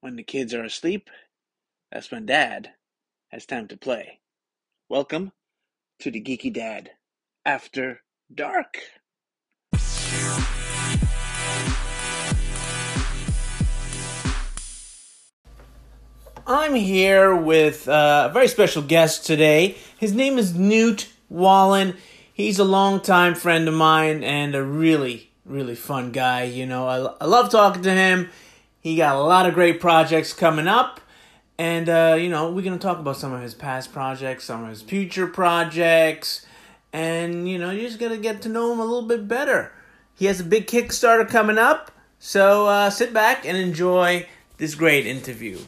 When the kids are asleep, that's when dad has time to play. Welcome to the Geeky Dad After Dark. I'm here with uh, a very special guest today. His name is Newt Wallen. He's a longtime friend of mine and a really, really fun guy. You know, I, I love talking to him. He got a lot of great projects coming up. And, uh, you know, we're going to talk about some of his past projects, some of his future projects. And, you know, you're just going to get to know him a little bit better. He has a big Kickstarter coming up. So uh, sit back and enjoy this great interview.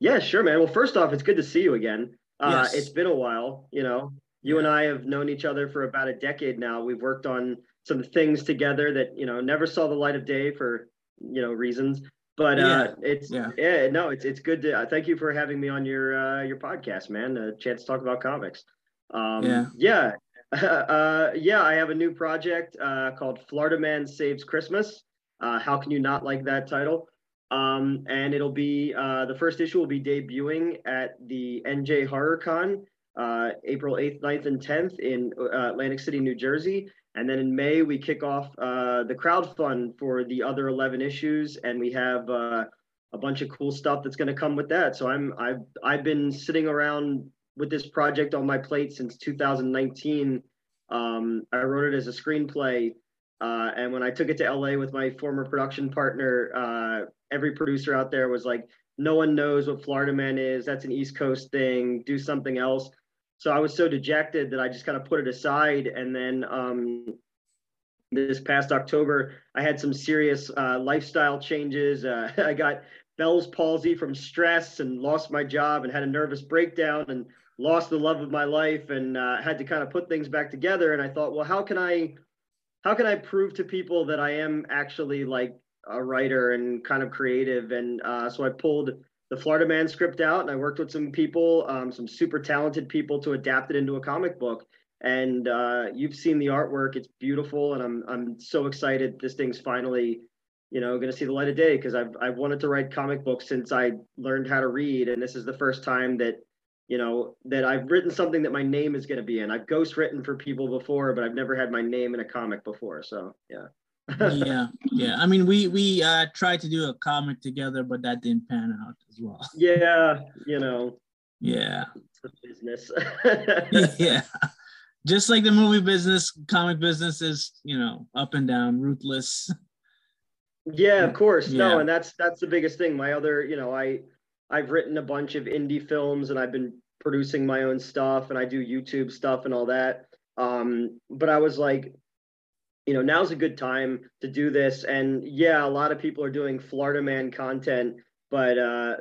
Yeah, sure, man. Well, first off, it's good to see you again. Uh, Yes. It's been a while, you know. You and I have known each other for about a decade now. We've worked on some things together that you know never saw the light of day for you know reasons. But uh, it's yeah. yeah. no, it's it's good to uh, thank you for having me on your uh, your podcast, man. A chance to talk about comics. Um, Yeah. yeah, uh, yeah. I have a new project uh, called Florida Man Saves Christmas. Uh, how can you not like that title? Um, and it'll be uh, the first issue will be debuting at the NJ HorrorCon uh, April 8th, 9th, and 10th in uh, Atlantic City, New Jersey. And then in May, we kick off uh, the crowd fund for the other 11 issues, and we have uh, a bunch of cool stuff that's going to come with that. So I'm I've I've been sitting around with this project on my plate since 2019. Um, I wrote it as a screenplay, uh, and when I took it to LA with my former production partner, uh, every producer out there was like, "No one knows what Florida Man is. That's an East Coast thing. Do something else." So I was so dejected that I just kind of put it aside, and then um, this past October, I had some serious uh, lifestyle changes. Uh, I got Bell's palsy from stress and lost my job and had a nervous breakdown and lost the love of my life and uh, had to kind of put things back together. And I thought, well, how can I, how can I prove to people that I am actually like a writer and kind of creative? And uh, so I pulled the Florida Man script out and I worked with some people, um, some super talented people to adapt it into a comic book. And uh, you've seen the artwork. It's beautiful and i'm i'm so excited this thing's finally you know going to see the light of day because i've i've wanted to write comic books since i learned how to read and this is the first time that you know that i've written something that my name is going to be in. I've ghost written for people before but i've never had my name in a comic before so yeah yeah, yeah. I mean, we we uh tried to do a comic together, but that didn't pan out as well. yeah you know Yeah, the business yeah. Just like the movie business, comic business is you know up and down, ruthless. Yeah, of course. Yeah. No, and that's that's the biggest thing. My other, you know, I I've written a bunch of indie films and I've been producing my own stuff and I do YouTube stuff and all that. Um, but I was like, you know, now's a good time to do this. And yeah, a lot of people are doing Florida Man content, but uh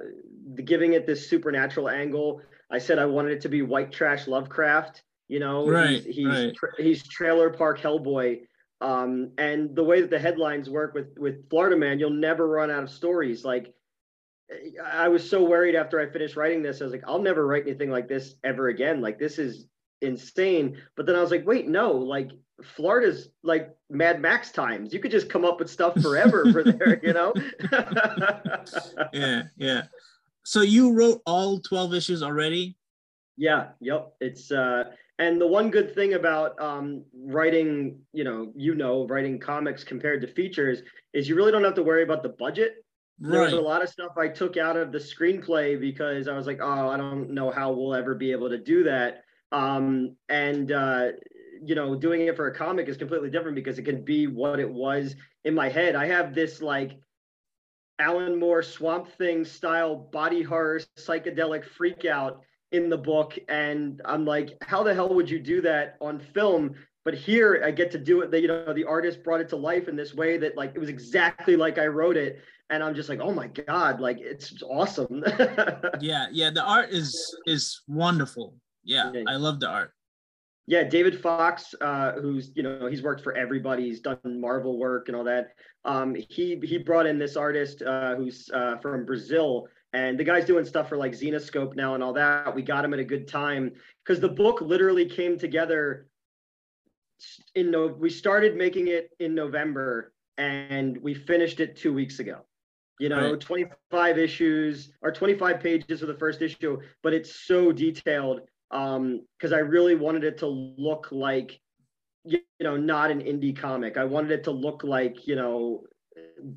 the, giving it this supernatural angle. I said I wanted it to be white trash Lovecraft. You know, Right, he's he's, right. tra- he's trailer park Hellboy. Um, and the way that the headlines work with with Florida Man, you'll never run out of stories. Like I was so worried after I finished writing this, I was like, I'll never write anything like this ever again. Like this is insane. But then I was like, wait, no, like Florida's like Mad Max times. You could just come up with stuff forever for there, you know? Yeah, yeah. So you wrote all twelve issues already? Yeah, yep. It's uh and the one good thing about um writing, you know, you know, writing comics compared to features is you really don't have to worry about the budget. There was a lot of stuff I took out of the screenplay because I was like, oh, I don't know how we'll ever be able to do that. Um and uh you know, doing it for a comic is completely different because it can be what it was in my head. I have this like Alan Moore Swamp Thing style body horror psychedelic freak out in the book. And I'm like, how the hell would you do that on film? But here I get to do it. The, you know, the artist brought it to life in this way that like it was exactly like I wrote it. And I'm just like, oh my God, like it's awesome. Yeah, yeah. The art is is wonderful. Yeah. I love the art. yeah, David Fox, uh, who's you know he's worked for everybody. He's done Marvel work and all that. Um, he he brought in this artist uh, who's uh, from Brazil, and the guy's doing stuff for like Zenescope now and all that. We got him at a good time because the book literally came together. In no, we started making it in November, and we finished it two weeks ago. You know, Right. 25 issues or 25 pages for the first issue, but it's so detailed um because I really wanted it to look like you know not an indie comic. I wanted it to look like you know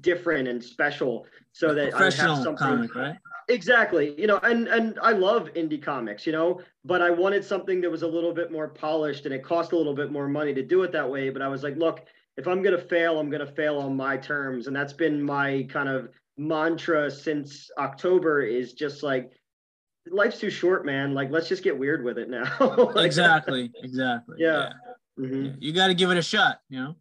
different and special so that I have something comic, right? exactly you know and and i love indie comics you know but i wanted something that was a little bit more polished and it cost a little bit more money to do it that way but i was like look if i'm going to fail i'm going to fail on my terms and that's been my kind of mantra since october is just like life's too short man like let's just get weird with it now Like, exactly, exactly. Yeah. mhm. You got to give it a shot, you know.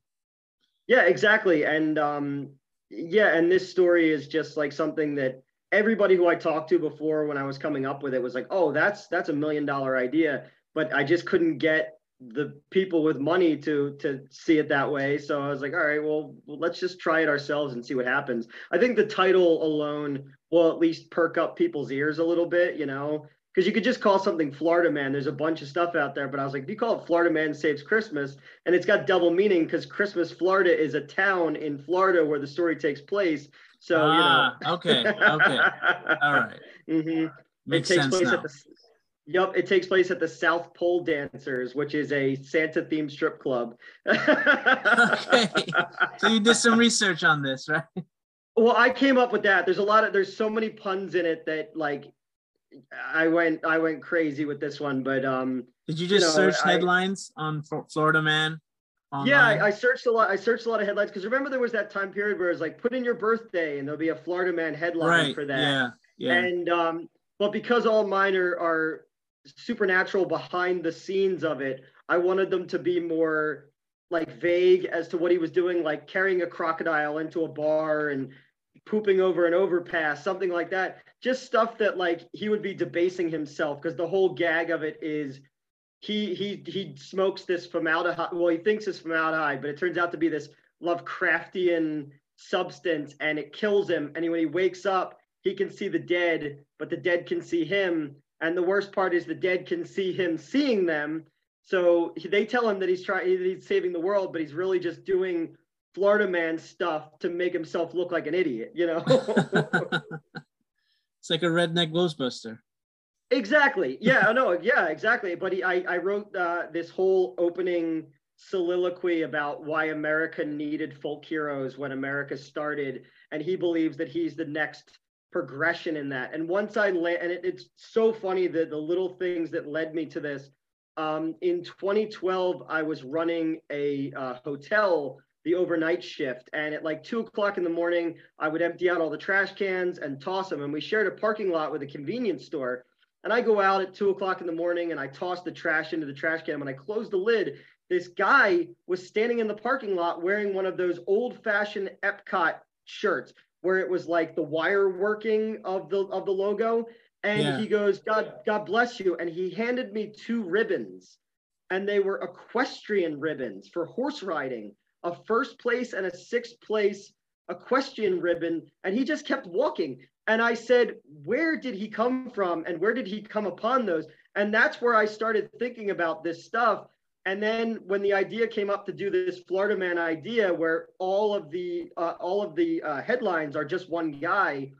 Yeah, exactly. And um, yeah, and this story is just like something that everybody who I talked to before when I was coming up with it was like, oh, that's that's a million dollar idea. But I just couldn't get the people with money to to see it that way. So I was like, all right, well, let's just try it ourselves and see what happens. I think the title alone will at least perk up people's ears a little bit, you know. Because you could just call something Florida Man. There's a bunch of stuff out there, but I was like, if you call it Florida Man Saves Christmas, and it's got double meaning because Christmas, Florida is a town in Florida where the story takes place. So ah, you know. okay, okay, all right, hmm makes it takes sense place now. at the. Yep, it takes place at the South Pole Dancers, which is a Santa themed strip club. Okay. So you did some research on this, right? Well, I came up with that. There's a lot of there's so many puns in it that like I went I went crazy with this one, but um Did you just know, search I- headlines on Fl- Florida Man? Online? Yeah, I, I searched a lot. I searched a lot of headlines because remember there was that time period where it was like put in your birthday and there'll be a Florida man headline right. for that. Yeah, yeah. And um, but because all mine are, are supernatural behind the scenes of it, I wanted them to be more like vague as to what he was doing, like carrying a crocodile into a bar and pooping over an overpass, something like that. Just stuff that like he would be debasing himself because the whole gag of it is he he he smokes this formaldehyde. Well, he thinks it's formaldehyde, but it turns out to be this Lovecraftian substance, and it kills him. And when he wakes up, he can see the dead, but the dead can see him. And the worst part is the dead can see him seeing them. So he- they tell him that he's trying, he's saving the world, but he's really just doing Florida man stuff to make himself look like an idiot, you know? it's like a redneck Ghostbuster. Exactly. Yeah, I know. Yeah, exactly. But he, I, I wrote uh, this whole opening soliloquy about why America needed folk heroes when America started, and he believes that he's the next progression in that. And once I and it, it's so funny that the little things that led me to this. Um, in 2012, I was running a uh, hotel the overnight shift, and at like two o'clock in the morning, I would empty out all the trash cans and toss them. And we shared a parking lot with a convenience store. And I go out at two o'clock in the morning and I toss the trash into the trash can. When I close the lid, this guy was standing in the parking lot wearing one of those old fashioned Epcot shirts where it was like the wire working of the of the logo. And Yeah. he goes, God, God bless you. And he handed me two ribbons. And they were equestrian ribbons for horse riding, a first place and a sixth place equestrian ribbon. And he just kept walking. And I said, where did he come from and where did he come upon those? And that's where I started thinking about this stuff. And then when the idea came up to do this Florida Man idea, where all of the uh, all of the uh, headlines are just one guy,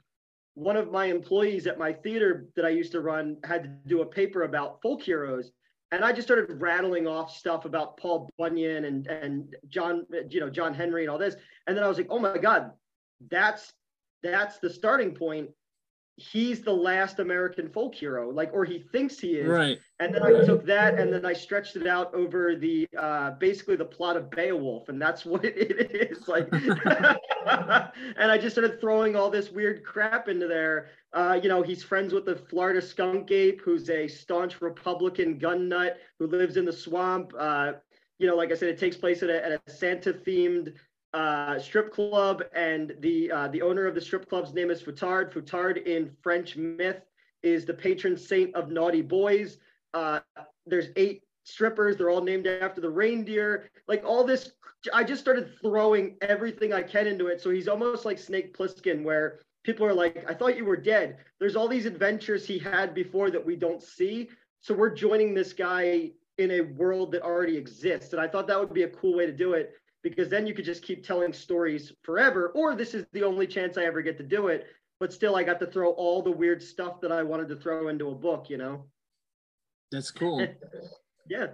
one of my employees at my theater that I used to run had to do a paper about folk heroes, and I just started rattling off stuff about Paul Bunyan and and John, you know, John Henry and all this, and then I was like, oh my God, that's that's the starting point. He's the last American folk hero, like, or he thinks he is. Right. And then I took that and then I stretched it out over the uh, basically the plot of Beowulf, and that's what it is like. and I just started throwing all this weird crap into there. Uh, you know, he's friends with the Florida skunk ape, who's a staunch Republican gun nut who lives in the swamp. Uh, you know, like I said, it takes place at a, at a Santa themed uh, strip club, and the uh, the owner of the strip club's name is Fouettard. Fouettard in French myth is the patron saint of naughty boys. Uh, there's eight strippers. They're all named after the reindeer. Like all this, I just started throwing everything I can into it. So he's almost like Snake Plissken, where people are like, I thought you were dead. There's all these adventures he had before that we don't see. So we're joining this guy in a world that already exists. And I thought that would be a cool way to do it. Because then you could just keep telling stories forever. Or this is the only chance I ever get to do it. But still, I got to throw all the weird stuff that I wanted to throw into a book, you know? That's cool. yeah.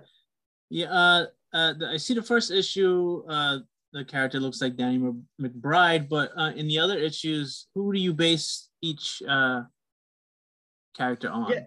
Yeah. Uh, uh, I see the first issue. Uh, the character looks like Danny McBride, but uh, in the other issues, who do you base each uh, character on? Yeah.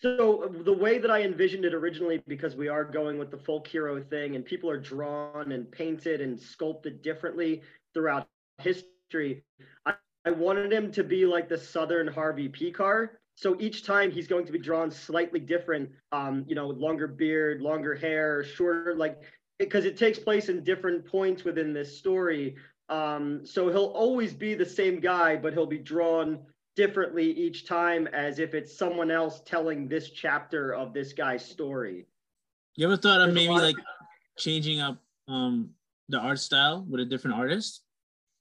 So the way that I envisioned it originally, because we are going with the folk hero thing, and people are drawn and painted and sculpted differently throughout history, I, I wanted him to be like the Southern Harvey Pekar. So each time he's going to be drawn slightly different, um, you know, longer beard, longer hair, shorter, like because it takes place in different points within this story. Um, so he'll always be the same guy, but he'll be drawn differently each time as if it's someone else telling this chapter of this guy's story. You ever thought of maybe like changing up um the art style with a different artist?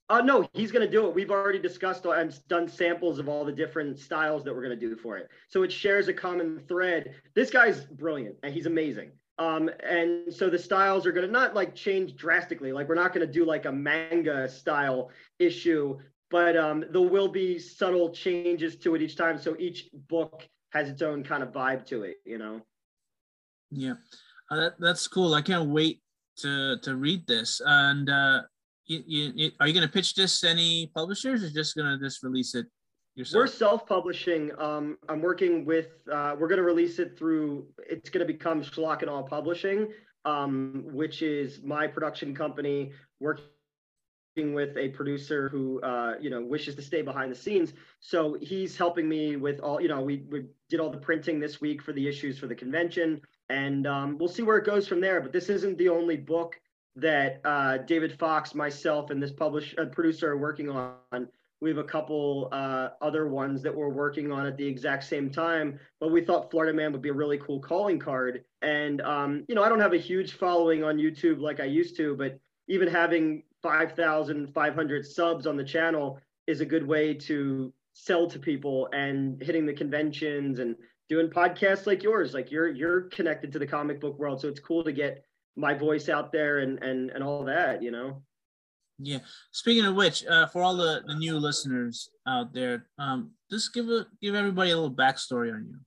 Uh no, he's gonna do it. We've already discussed and done samples of all the different styles that we're gonna do for it. So it shares a common thread. This guy's brilliant and he's amazing. Um, and so the styles are going to not like change drastically. Like we're not going to do like a manga style issue, but um, there will be subtle changes to it each time. So each book has its own kind of vibe to it, you know? Yeah, uh, that, that's cool. I can't wait to, to read this. And uh, you, you, are you going to pitch this to any publishers or just going to just release it yourself? We're self-publishing. Um, I'm working with. Uh, we're going to release it through. It's going to become Schlock and Awe Publishing, um, which is my production company working with a producer who uh, you know wishes to stay behind the scenes. So he's helping me with all. You know, we we did all the printing this week for the issues for the convention, and um, we'll see where it goes from there. But this isn't the only book that uh, David Fox, myself, and this publisher uh, producer are working on. We have a couple uh, other ones that we're working on at the exact same time, but we thought Florida Man would be a really cool calling card. And um, you know, I don't have a huge following on YouTube like I used to, but even having 5,500 subs on the channel is a good way to sell to people and hitting the conventions and doing podcasts like yours. Like you're you're connected to the comic book world, so it's cool to get my voice out there and and and all that, you know. Yeah. Speaking of which, uh, for all the, the new listeners out there, um, just give a give everybody a little backstory on you.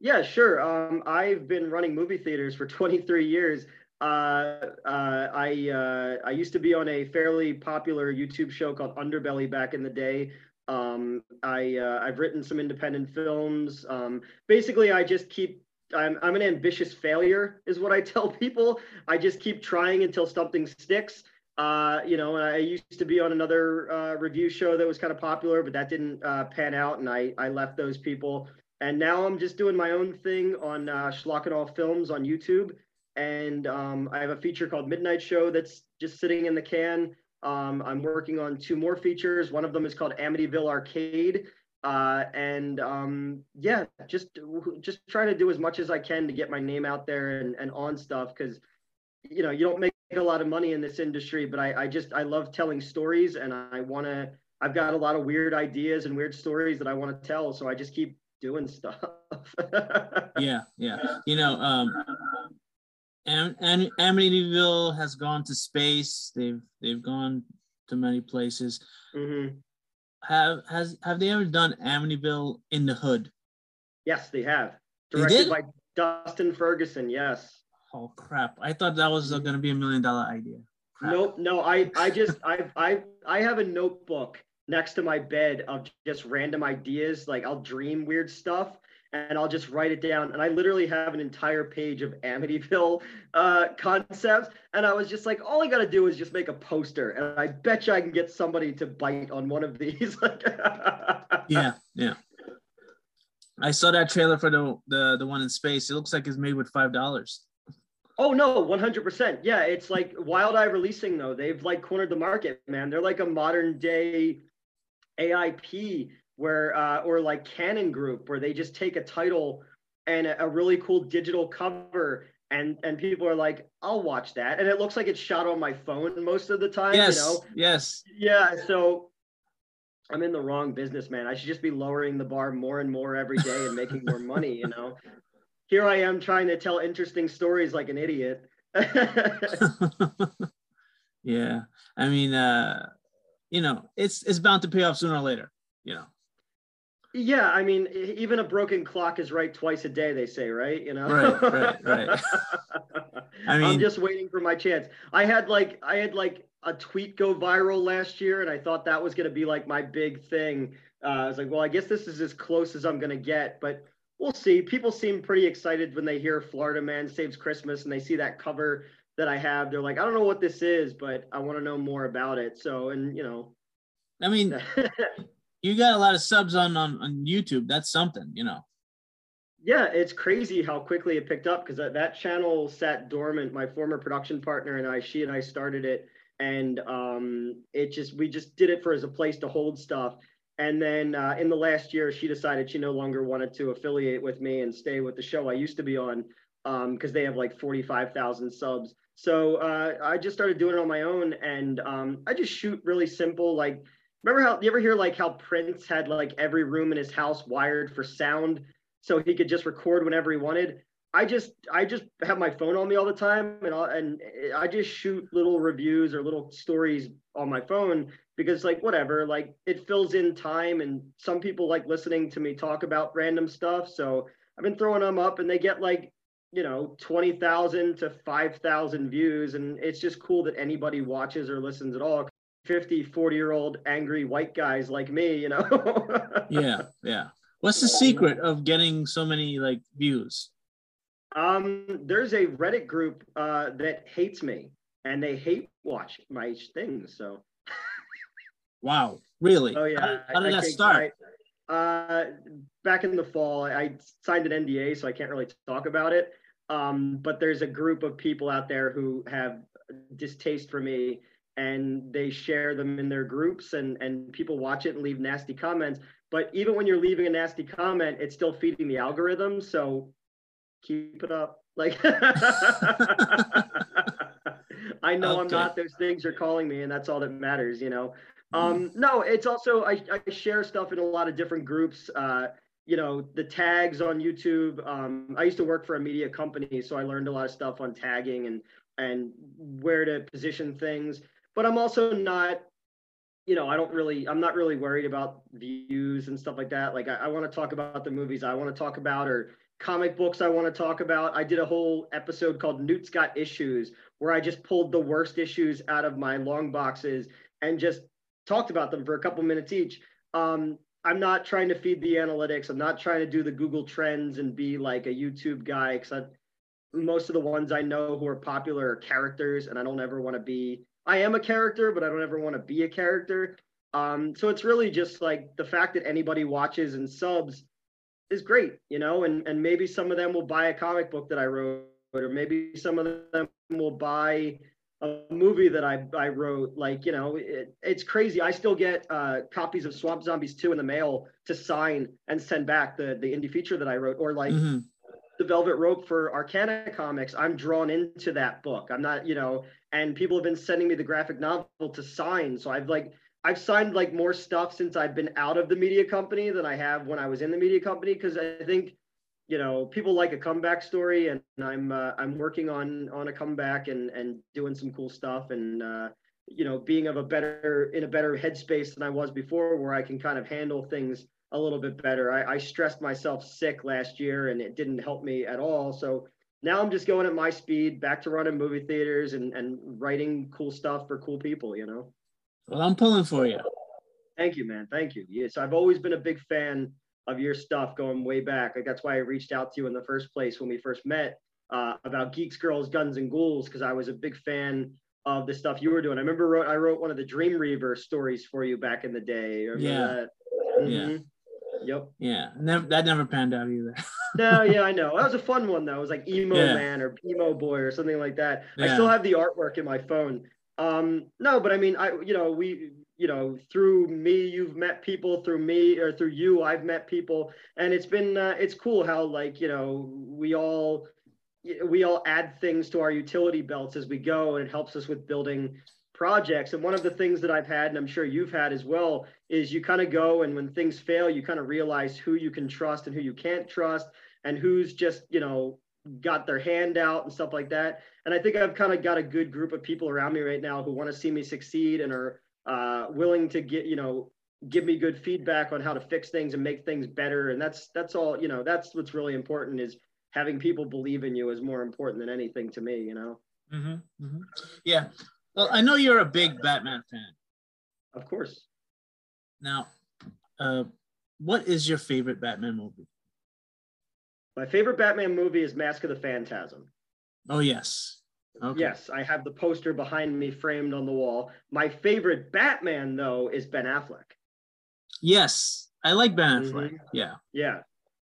Yeah, sure. Um, I've been running movie theaters for 23 years. Uh, uh, I uh, I used to be on a fairly popular YouTube show called Underbelly back in the day. Um, I uh, I've written some independent films. Um, basically, I just keep I'm, I'm an ambitious failure is what I tell people. I just keep trying until something sticks. Uh, you know, I used to be on another review show that was kind of popular, but that didn't pan out, and I I left those people. And now I'm just doing my own thing on uh, Awe Films on YouTube, and um, I have a feature called Midnight Show that's just sitting in the can. Um, I'm working on two more features. One of them is called Amityville Arcade, uh, and um, yeah, just just trying to do as much as I can to get my name out there and, and on stuff because you know you don't make a lot of money in this industry, but I, I just I love telling stories and I want to. I've got a lot of weird ideas and weird stories that I want to tell, so I just keep doing stuff. yeah, yeah. You know, um, Am- Am- Amityville has gone to space. They've they've gone to many places. Mm-hmm. Have has have they ever done Amityville in the Hood? Yes, they have. Directed they by Dustin Ferguson. Yes oh crap! I thought that was going to be a million dollar idea. Crap. Nope, no. I I just I I I have a notebook next to my bed of just random ideas. Like I'll dream weird stuff and I'll just write it down. And I literally have an entire page of Amityville uh, concepts. And I was just like, all I got to do is just make a poster. And I bet you I can get somebody to bite on one of these. yeah, yeah. I saw that trailer for the, the the one in space. It looks like it's made with five dollars. Oh no, 100%. Yeah, it's like Wild Eye Releasing though. They've like cornered the market, man. They're like a modern day AIP where uh, or like Cannon Group where they just take a title and a, a really cool digital cover and and people are like, "I'll watch that." And it looks like it's shot on my phone most of the time, yes, you know. Yes. Yeah, so I'm in the wrong business, man. I should just be lowering the bar more and more every day and making more money, you know here I am trying to tell interesting stories like an idiot. Yeah, I mean, uh, you know, it's it's bound to pay off sooner or later. You know. Yeah, I mean, even a broken clock is right twice a day. They say, right? You know. Right, right, right. I mean, I'm just waiting for my chance. I had like I had like a tweet go viral last year, and I thought that was going to be like my big thing. Uh, I was like, well, I guess this is as close as I'm going to get, but we'll see. People seem pretty excited when they hear Florida Man Saves Christmas and they see that cover that I have. They're like, I don't know what this is, but I want to know more about it. So, and you know, I mean, you got a lot of subs on, on on YouTube. That's something, you know. Yeah, it's crazy how quickly it picked up because that, that channel sat dormant. My former production partner and I, she and I started it, and um, it just we just did it for as a place to hold stuff. And then uh, in the last year, she decided she no longer wanted to affiliate with me and stay with the show I used to be on because um, they have like 45,000 subs. So uh, I just started doing it on my own, and um, I just shoot really simple. Like, remember how you ever hear like how Prince had like every room in his house wired for sound, so he could just record whenever he wanted. I just I just have my phone on me all the time, and i and I just shoot little reviews or little stories on my phone because like whatever, like it fills in time, and some people like listening to me talk about random stuff. So I've been throwing them up, and they get like you know 20,000 to 5,000 views and it's just cool that anybody watches or listens at all 50 40 year old angry white guys like me you know? Yeah yeah. What's the secret of getting so many like views? Um there's a reddit group uh that hates me and they hate watch my things so. Wow really? Oh yeah how, how did I, that start? I, uh back in the fall i signed an nda so i can't really talk about it. Um, but there's a group of people out there who have distaste for me and they share them in their groups and, and people watch it and leave nasty comments. But even when you're leaving a nasty comment, it's still feeding the algorithm. So keep it up. Like I know okay. I'm not those things you're calling me, and that's all that matters, you know. Um, no, it's also I, I share stuff in a lot of different groups. Uh, you know the tags on youtube um, i used to work for a media company so i learned a lot of stuff on tagging and and where to position things but i'm also not you know i don't really i'm not really worried about views and stuff like that like i, I want to talk about the movies i want to talk about or comic books i want to talk about i did a whole episode called newt's got issues where i just pulled the worst issues out of my long boxes and just talked about them for a couple minutes each um, I'm not trying to feed the analytics. I'm not trying to do the Google Trends and be like a YouTube guy because most of the ones I know who are popular are characters, and I don't ever want to be. I am a character, but I don't ever want to be a character. Um, so it's really just like the fact that anybody watches and subs is great, you know, and and maybe some of them will buy a comic book that I wrote, or maybe some of them will buy a movie that I, I wrote. Like, you know, it, it's crazy. I still get uh, copies of Swamp Zombies 2 in the mail to sign and send back the, the indie feature that I wrote. Or like mm-hmm. The Velvet Rope for Arcana Comics. I'm drawn into that book. I'm not, you know, and people have been sending me the graphic novel to sign. So I've like, I've signed like more stuff since I've been out of the media company than I have when I was in the media company. Cause I think you know people like a comeback story and i'm uh, i'm working on on a comeback and and doing some cool stuff and uh, you know being of a better in a better headspace than i was before where i can kind of handle things a little bit better i, I stressed myself sick last year and it didn't help me at all so now i'm just going at my speed back to running movie theaters and and writing cool stuff for cool people you know well i'm pulling for you thank you man thank you yes i've always been a big fan of your stuff going way back. Like that's why I reached out to you in the first place when we first met uh, about Geeks, Girls, Guns, and Ghouls because I was a big fan of the stuff you were doing. I remember wrote, I wrote one of the Dream Reaver stories for you back in the day. yeah. Mm-hmm. Yeah. Yep. Yeah. Never, that never panned out either. no, yeah, I know. That was a fun one though. It was like emo yeah. man or emo boy or something like that. Yeah. I still have the artwork in my phone. Um, no, but I mean, I, you know, we, you know through me you've met people through me or through you i've met people and it's been uh, it's cool how like you know we all we all add things to our utility belts as we go and it helps us with building projects and one of the things that i've had and i'm sure you've had as well is you kind of go and when things fail you kind of realize who you can trust and who you can't trust and who's just you know got their hand out and stuff like that. And I think I've kind of got a good group of people around me right now who want to see me succeed and are uh, willing to get, you know, give me good feedback on how to fix things and make things better. And that's that's all, you know, that's what's really important is having people believe in you is more important than anything to me, you know. Mm-hmm, mm-hmm. Yeah. Well, I know you're a big Batman fan. Of course. Now, uh, what is your favorite Batman movie? My favorite Batman movie is Mask of the Phantasm. Oh yes. Okay. Yes, I have the poster behind me framed on the wall. My favorite Batman though is Ben Affleck. Yes, I like Ben Affleck. Mm-hmm. Yeah. Yeah.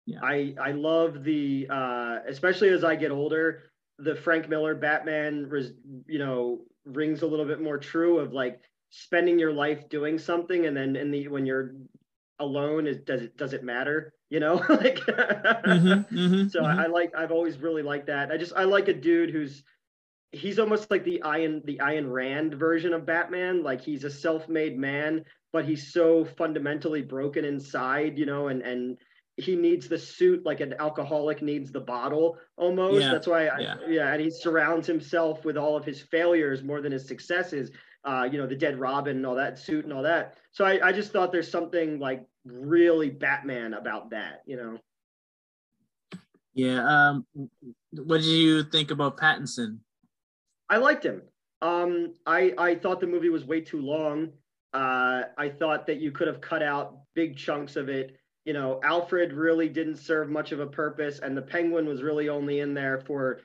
Yeah. I I love the uh especially as I get older, the Frank Miller Batman res, you know rings a little bit more true of like spending your life doing something and then in the when you're alone is does it does it matter you know like mm-hmm, mm-hmm, so mm-hmm. I, I, like i've always really liked that i just i like a dude who's he's almost like the Ayn the Ayn Rand version of Batman. Like he's a self-made man, but he's so fundamentally broken inside, you know, and and he needs the suit like an alcoholic needs the bottle almost. Yeah. That's why, I, yeah. yeah, and he surrounds himself with all of his failures more than his successes. Uh, you know, the dead Robin and all that suit and all that. So I, I just thought there's something like really Batman about that, you know. Yeah. Um, what did you think about Pattinson? I liked him. Um, I I thought the movie was way too long. Uh, I thought that you could have cut out big chunks of it. You know, Alfred really didn't serve much of a purpose, and the Penguin was really only in there for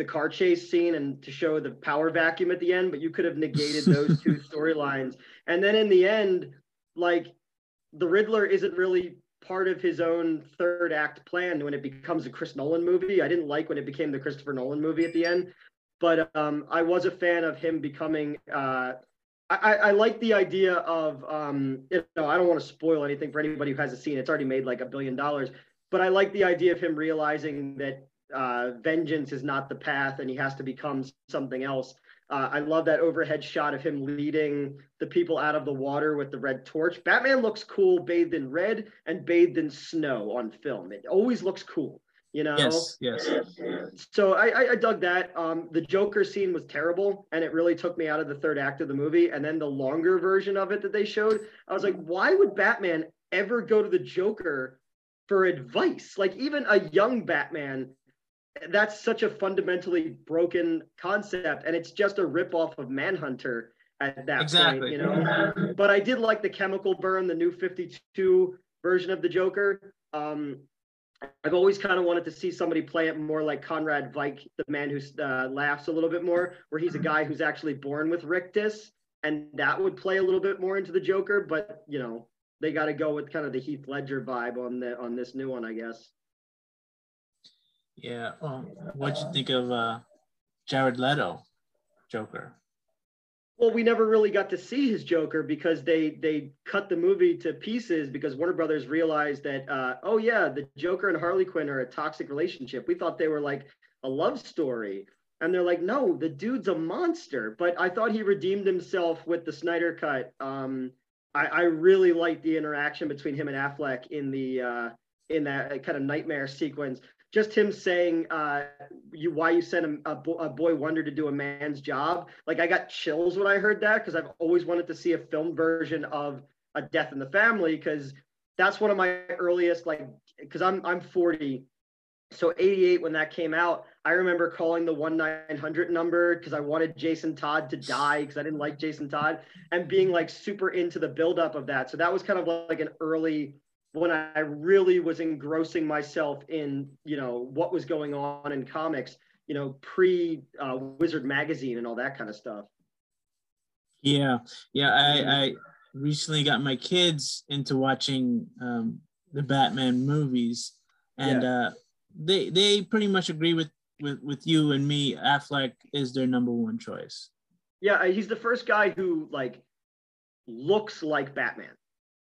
the car chase scene and to show the power vacuum at the end. But you could have negated those two storylines, and then in the end, like the Riddler isn't really part of his own third act plan when it becomes a Chris Nolan movie. I didn't like when it became the Christopher Nolan movie at the end but um, I was a fan of him becoming. Uh, I, I like the idea of um, you know I don't want to spoil anything for anybody who hasn't seen it. It's already made like a billion dollars, but I like the idea of him realizing that uh, vengeance is not the path and he has to become something else. Uh, I love that overhead shot of him leading the people out of the water with the red torch. Batman looks cool bathed in red and bathed in snow on film. It always looks cool you know yes yes so i i dug that um the joker scene was terrible and it really took me out of the third act of the movie and then the longer version of it that they showed i was like why would batman ever go to the joker for advice like even a young batman that's such a fundamentally broken concept and it's just a ripoff of manhunter at that exactly. point you know but i did like the chemical burn the new 52 version of the joker um I've always kind of wanted to see somebody play it more like Conrad Veidt, the man who uh, laughs a little bit more, where he's a guy who's actually born with rictus, and that would play a little bit more into the Joker. But you know, they got to go with kind of the Heath Ledger vibe on the on this new one, I guess. Yeah. Well, what'd you think of uh, Jared Leto, Joker? Well, we never really got to see his Joker because they they cut the movie to pieces because Warner Brothers realized that uh, oh yeah, the Joker and Harley Quinn are a toxic relationship. We thought they were like a love story, and they're like, no, the dude's a monster. But I thought he redeemed himself with the Snyder cut. Um, I, I really liked the interaction between him and Affleck in the uh, in that kind of nightmare sequence just him saying uh, you why you sent a, a, bo- a, boy wonder to do a man's job. Like i got chills when i heard that because i've always wanted to see a film version of a death in the family because that's one of my earliest like because i'm i'm 40 so 88 when that came out i remember calling the 1-900 number because i wanted jason todd to die because i didn't like jason todd and being like super into the buildup of that. So that was kind of like an early when I really was engrossing myself in, you know, what was going on in comics, you know, pre uh, Wizard magazine and all that kind of stuff. Yeah, yeah. I, I recently got my kids into watching um, the Batman movies, and yeah. uh, they they pretty much agree with with with you and me. Affleck is their number one choice. Yeah, he's the first guy who like looks like Batman.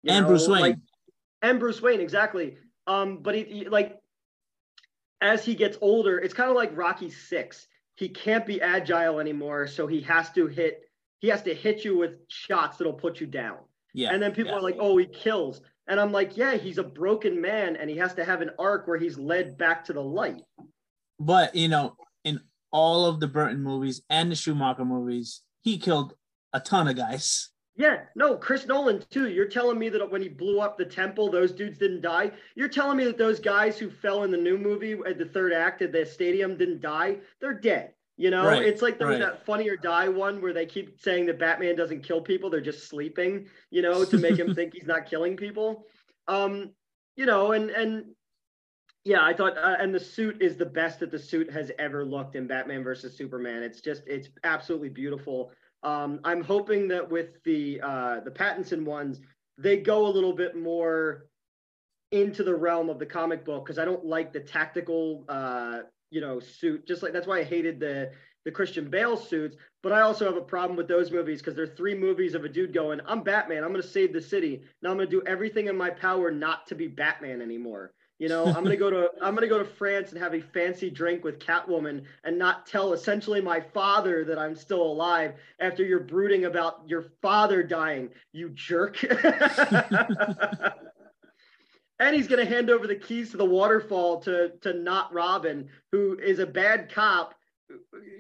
and know? Bruce Wayne. Like, and Bruce Wayne exactly. Um, but he, he like as he gets older, it's kind of like Rocky Six. He can't be agile anymore, so he has to hit. He has to hit you with shots that'll put you down. Yeah. And then people yeah. are like, "Oh, he kills," and I'm like, "Yeah, he's a broken man, and he has to have an arc where he's led back to the light." but you know, in all of the Burton movies and the Schumacher movies, he killed a ton of guys. Yeah, no, Chris Nolan too. You're telling me that when he blew up the temple, those dudes didn't die. You're telling me that those guys who fell in the new movie at the third act at the stadium didn't die. They're dead. You know, right, it's like there right. was that funny or die one where they keep saying that Batman doesn't kill people; they're just sleeping. You know, to make him think he's not killing people. Um, you know, and and yeah, I thought, uh, and the suit is the best that the suit has ever looked in Batman versus Superman. It's just, it's absolutely beautiful. Um, I'm hoping that with the uh, the Pattinson ones, they go a little bit more into the realm of the comic book because I don't like the tactical, uh, you know, suit. Just like that's why I hated the the Christian Bale suits. But I also have a problem with those movies because they're three movies of a dude going, "I'm Batman. I'm going to save the city. Now I'm going to do everything in my power not to be Batman anymore." You know, I'm gonna go to I'm gonna go to France and have a fancy drink with Catwoman and not tell essentially my father that I'm still alive after you're brooding about your father dying, you jerk. and he's gonna hand over the keys to the waterfall to to not Robin, who is a bad cop,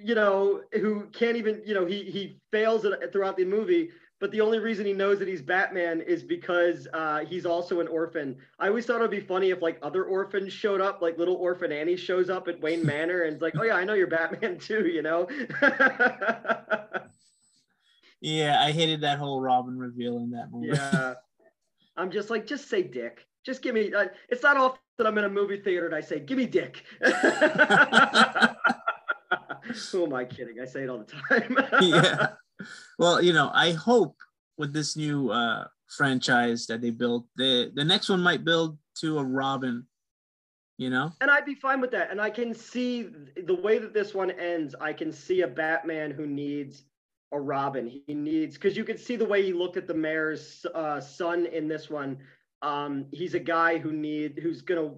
you know, who can't even, you know, he he fails it throughout the movie but the only reason he knows that he's Batman is because uh, he's also an orphan. I always thought it would be funny if like other orphans showed up, like little orphan Annie shows up at Wayne Manor and it's like, oh yeah, I know you're Batman too, you know? yeah, I hated that whole Robin reveal in that movie. Yeah. I'm just like, just say Dick. Just give me. Uh, it's not often that I'm in a movie theater and I say, "Give me Dick." Who am I kidding? I say it all the time. yeah well, you know, I hope with this new uh, franchise that they built, the the next one might build to a Robin. You know, and I'd be fine with that. And I can see the way that this one ends. I can see a Batman who needs a Robin. He needs because you could see the way he looked at the mayor's uh, son in this one. Um, he's a guy who need who's gonna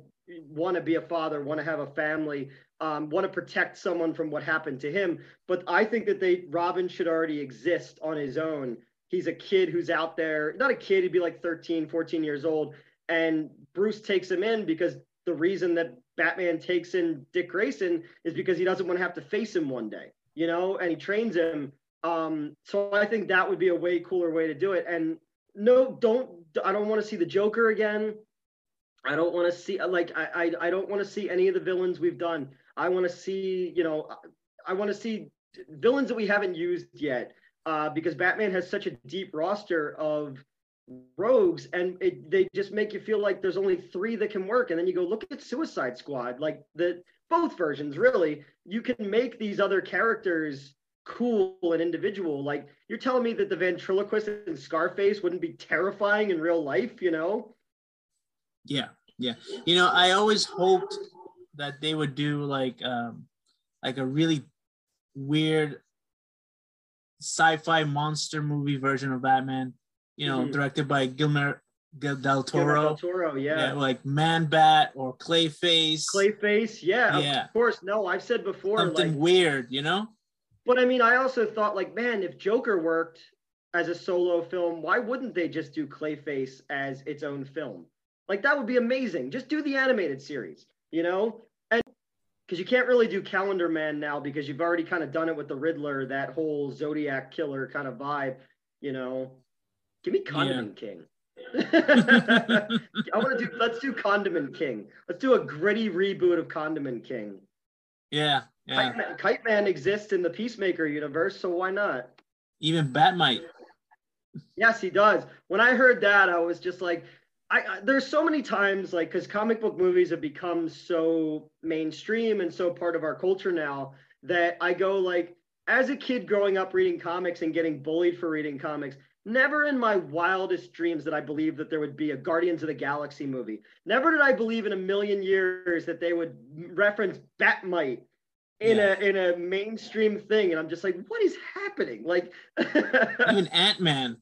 want to be a father, want to have a family, um, want to protect someone from what happened to him. But I think that they Robin should already exist on his own. He's a kid who's out there, not a kid, he'd be like 13, 14 years old. And Bruce takes him in because the reason that Batman takes in Dick Grayson is because he doesn't want to have to face him one day, you know, and he trains him. Um, so I think that would be a way cooler way to do it. And no, don't I don't want to see the Joker again. I don't want to see like I I, I don't want to see any of the villains we've done. I want to see you know I want to see villains that we haven't used yet uh, because Batman has such a deep roster of rogues and it, they just make you feel like there's only three that can work and then you go look at Suicide Squad like the both versions really you can make these other characters cool and individual like you're telling me that the ventriloquist and Scarface wouldn't be terrifying in real life you know yeah, yeah. You know, I always hoped that they would do like um like a really weird sci-fi monster movie version of Batman. You know, mm-hmm. directed by Guillermo del Toro. del Toro, yeah. yeah. Like Man Bat or Clayface. Clayface, yeah, yeah. Of course. No, I've said before something like, weird, you know. But I mean, I also thought like, man, if Joker worked as a solo film, why wouldn't they just do Clayface as its own film? Like that would be amazing. Just do the animated series, you know? And because you can't really do Calendar Man now because you've already kind of done it with the Riddler, that whole Zodiac killer kind of vibe, you know? Give me Condiment yeah. King. I want to do let's do Condiment King. Let's do a gritty reboot of Condiment King. Yeah. Yeah. Kite Man, Kite Man exists in the Peacemaker universe, so why not? Even Bat-Mite. Yes, he does. When I heard that, I was just like, I, I, there's so many times like because comic book movies have become so mainstream and so part of our culture now that I go like as a kid growing up reading comics and getting bullied for reading comics never in my wildest dreams did I believe that there would be a Guardians of the Galaxy movie. Never did I believe in a million years that they would reference Bat-Mite in yeah. a in a mainstream thing and I'm just like what is happening? Like even Ant-Man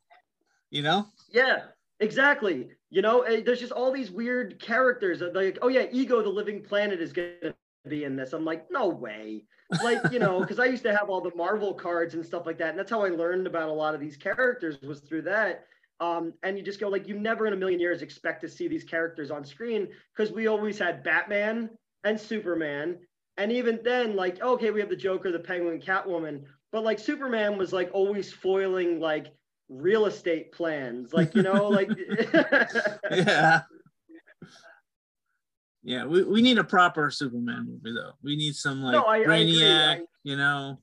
you know? Yeah exactly you know, eh, there's just all these weird characters. Like, oh yeah, Ego, the Living Planet, is gonna be in this. I'm like, no way. Like, you know, because I used to have all the Marvel cards and stuff like that, and that's how I learned about a lot of these characters was through that. Um, and you just go like, you never in a million years expect to see these characters on screen because we always had Batman and Superman And even then, like, okay, we have the Joker, the Penguin, Catwoman, but like Superman was like always foiling like real estate plans, like you know, like yeah. Yeah, we, we need a proper Superman movie though. We need some like No, I- I. Brainiac, I- you know.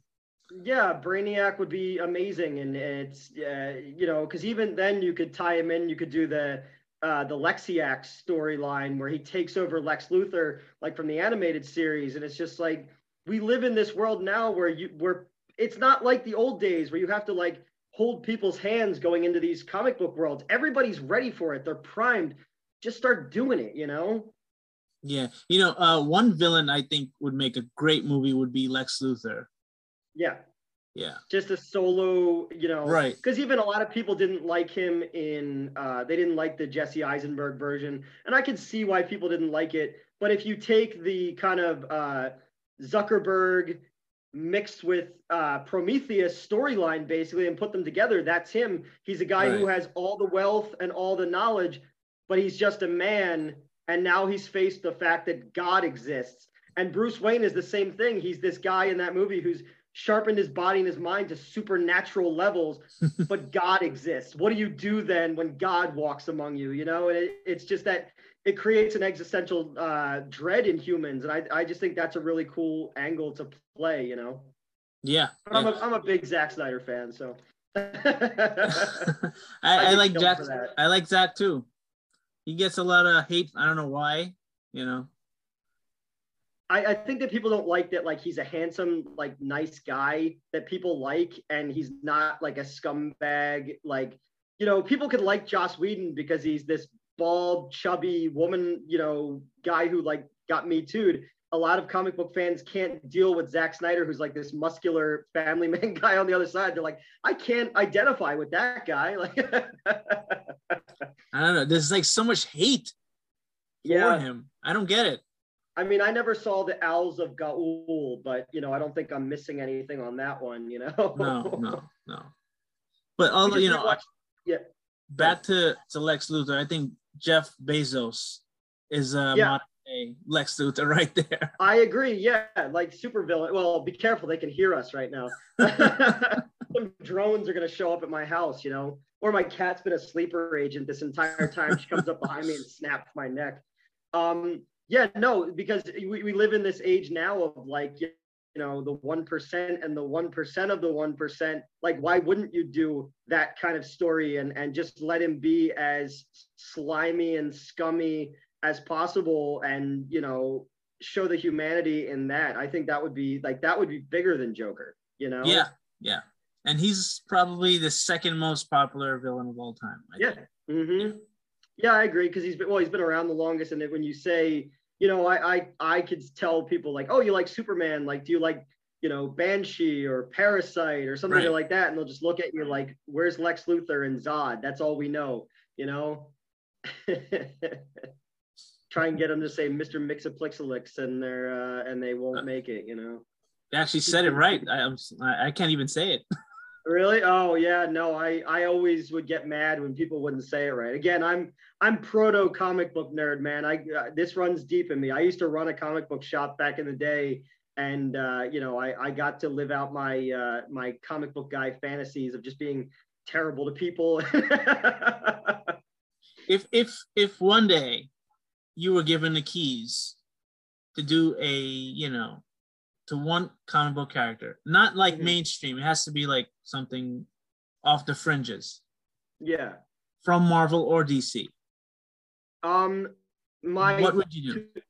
Yeah, Brainiac would be amazing, and it's uh, you know because even then you could tie him in. You could do the uh, the Lexiac storyline where he takes over Lex Luthor, like from the animated series, and it's just like we live in this world now where you where it's not like the old days where you have to like hold people's hands going into these comic book worlds. Everybody's ready for it. They're primed. Just start doing it. You know. Yeah. You know, uh one villain I think would make a great movie would be Lex Luthor. Yeah. Yeah. just a solo, you know, Right. Because even a lot of people didn't like him in, uh, they didn't like the Jesse Eisenberg version, and I could see why people didn't like it. But if you take the kind of uh, Zuckerberg mixed with uh, Prometheus storyline, basically, and put them together, that's him. He's a guy who has all the wealth and all the knowledge, but he's just a man, and now he's faced the fact that God exists. And Bruce Wayne is the same thing. He's this guy in that movie who's sharpened his body and his mind to supernatural levels, but God exists. What do you do then when God walks among you? You know, and it, it's just that it creates an existential uh, dread in humans, and I, I just think that's a really cool angle to play. You know, Yeah. but I'm yeah. a, I'm a big Zack Snyder fan, so. I, I I like Jack. I like Zach too. He gets a lot of hate. I don't know why. You know. I, I think that people don't like that like he's a handsome like nice guy that people like and he's not like a scumbag like you know people could like Joss Whedon because he's this bald chubby woman you know guy who like got me too a lot of comic book fans can't deal with Zack Snyder who's like this muscular family man guy on the other side they're like I can't identify with that guy like I don't know. There's like so much hate for yeah him. I don't get it. I mean, I never saw the Owls of Ga'Hoole, but you know, I don't think I'm missing anything on that one. You know, No, no, no. But just you know, rewatched- yeah. back to, to Lex Luthor. I think Jeff Bezos is a Yeah. modern day Lex Luthor right there. I agree. Yeah, like super villain. Well, be careful; they can hear us right now. Some drones are gonna show up at my house, you know, or my cat's been a sleeper agent this entire time. She comes up behind me and snaps my neck. Um, yeah, no, because we, we live in this age now of like, you know, the one percent and the one percent of the one percent. Like, why wouldn't you do that kind of story and and just let him be as slimy and scummy as possible, and you know, show the humanity in that. I think that would be like that would be bigger than Joker. You know? Yeah, yeah. And he's probably the second most popular villain of all time. I Yeah. think. Mm-hmm. Yeah, I agree because he's been well, he's been around the longest, and when you say, you know, I I I could tell people like, oh, you like Superman, like, do you like you know Banshee or Parasite or something Right. like that, and they'll just look at you like, where's Lex Luthor and Zod? That's all we know, you know. Try and get them to say Mr. Mxyzptlk, and they're uh, and they won't make it, you know. They actually said it right. I, I'm, I can't even say it. Really? Oh yeah, no. I I always would get mad when people wouldn't say it right. Again, I'm I'm proto comic book nerd, man. I uh, this runs deep in me. I used to run a comic book shop back in the day, and uh, you know, I I got to live out my uh, my comic book guy fantasies of just being terrible to people. If if if one day you were given the keys to do a you know to one comic book character, not like Mhm. mainstream. It has to be like something off the fringes yeah. from Marvel or DC. Um. My. what would you do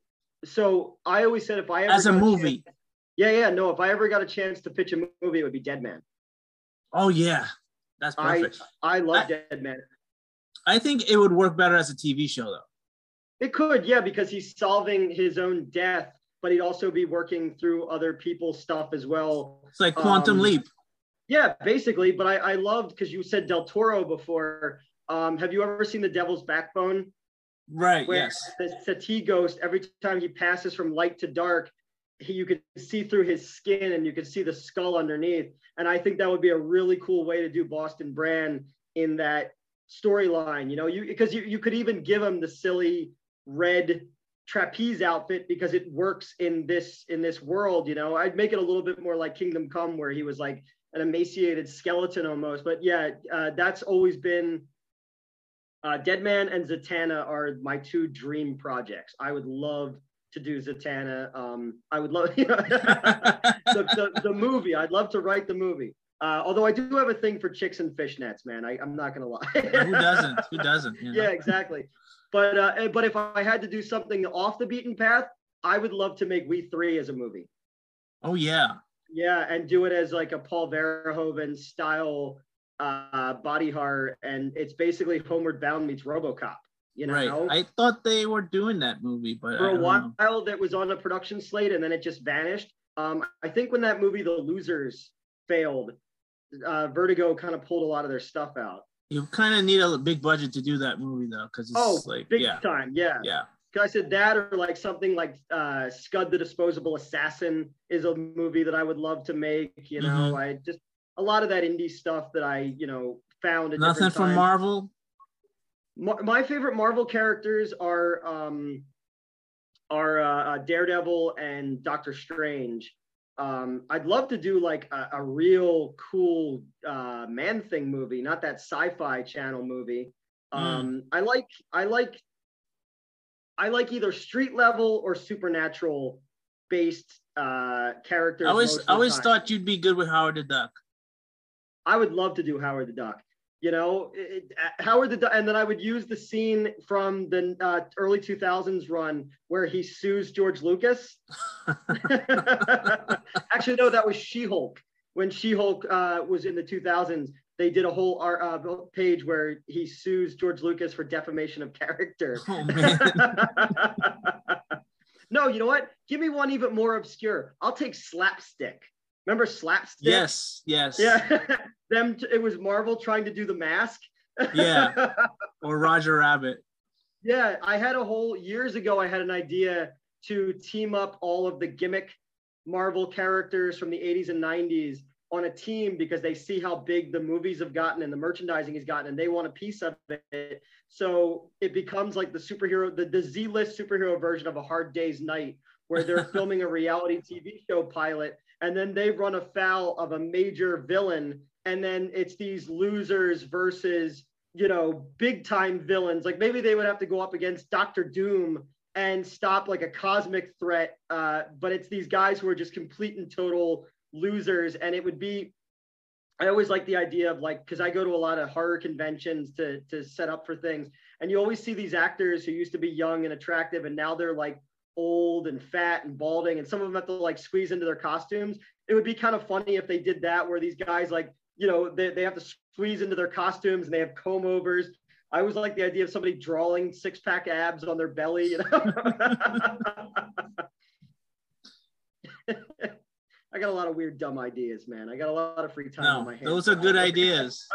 So I always said if I ever as a movie? chance- yeah, yeah. No, if I ever got a chance to pitch a movie, it would be Dead Man. Oh yeah, that's I perfect. I love I- Dead Man. I think it would work better as a TV show though. It could, yeah, because he's solving his own death, but he'd also be working through other people's stuff as well. It's like Quantum Um, Leap. Yeah, basically. But I, I loved because you said Del Toro before. Um, have you ever seen The Devil's Backbone? Right. Where yes. the Santi ghost, every time he passes from light to dark, he, you could see through his skin and you could see the skull underneath. And I think that would be a really cool way to do Boston Brand in that storyline. You know, you because you, you could even give him the silly red trapeze outfit because it works in this in this world. You know, I'd make it a little bit more like Kingdom Come, where he was like an emaciated skeleton almost. But yeah, uh, that's always been. Uh, Deadman and Zatanna are my two dream projects. I would love to do Zatanna. Um, I would love you know, the, the, the movie. I'd love to write the movie. Uh, although I do have a thing for chicks and fishnets, man. I, I'm not gonna lie. Who doesn't? Who doesn't? You know? Yeah, exactly. But uh, but if I had to do something off the beaten path, I would love to make We Three as a movie. Oh yeah. Yeah, and do it as like a Paul Verhoeven style uh, body horror, and it's basically Homeward Bound meets RoboCop. You know, right. I thought they were doing that movie, but for a while know. that was on a production slate, and then it just vanished. Um, I think when that movie The Losers failed, uh, Vertigo kind of pulled a lot of their stuff out. You kind of need a big budget to do that movie though, because it's oh, like big yeah, time, yeah. yeah. Because I said that, or like something like uh, Scud the Disposable Assassin is a movie that I would love to make. You know, Mhm. I just a lot of that indie stuff that I you know found. Nothing from. Marvel. My, my favorite Marvel characters are um, are uh, uh, Daredevil and Doctor Strange. Um, I'd love to do like a, a real cool uh, Man Thing movie, not that Sci-Fi Channel movie. Um, I like I like I like either street level or supernatural based uh, characters. I always I always thought you'd be good with Howard the Duck. I would love to do Howard the Duck. You know, it, Howard the and then I would use the scene from the uh, early 2000s run where he sues George Lucas. Actually, no, that was She-Hulk. When She-Hulk uh, was in the 2000s, they did a whole art, uh, page where he sues George Lucas for defamation of character. Oh man. no, you know what? Give me one even more obscure. I'll take Slapstick. Remember Slapstick? yes, yes. Yeah. Them. T- it was Marvel trying to do the mask. Yeah. Or Roger Rabbit. yeah. I had a whole years ago. I had an idea to team up all of the gimmick Marvel characters from the 80s and 90s on a team because they see how big the movies have gotten and the merchandising has gotten, and they want a piece of it. So it becomes like the superhero, the, the Z list superhero version of a Hard Day's Night, where they're filming a reality TV show pilot, and then they run afoul of a major villain, and then it's these losers versus you know big time villains. Like maybe they would have to go up against Doctor Doom and stop like a cosmic threat, uh, but it's these guys who are just complete and total losers, and it would be I always like the idea of like because I go to a lot of horror conventions to to set up for things, and you always see these actors who used to be young and attractive, and now they're like old and fat and balding, and some of them have to like squeeze into their costumes. It would be kind of funny if they did that, where these guys like you know they, they have to squeeze into their costumes and they have comb overs. I always like the idea of somebody drawing six pack abs on their belly. You know? I got a lot of weird, dumb ideas, man. I got a lot of free time on No, my hands. those are good ideas.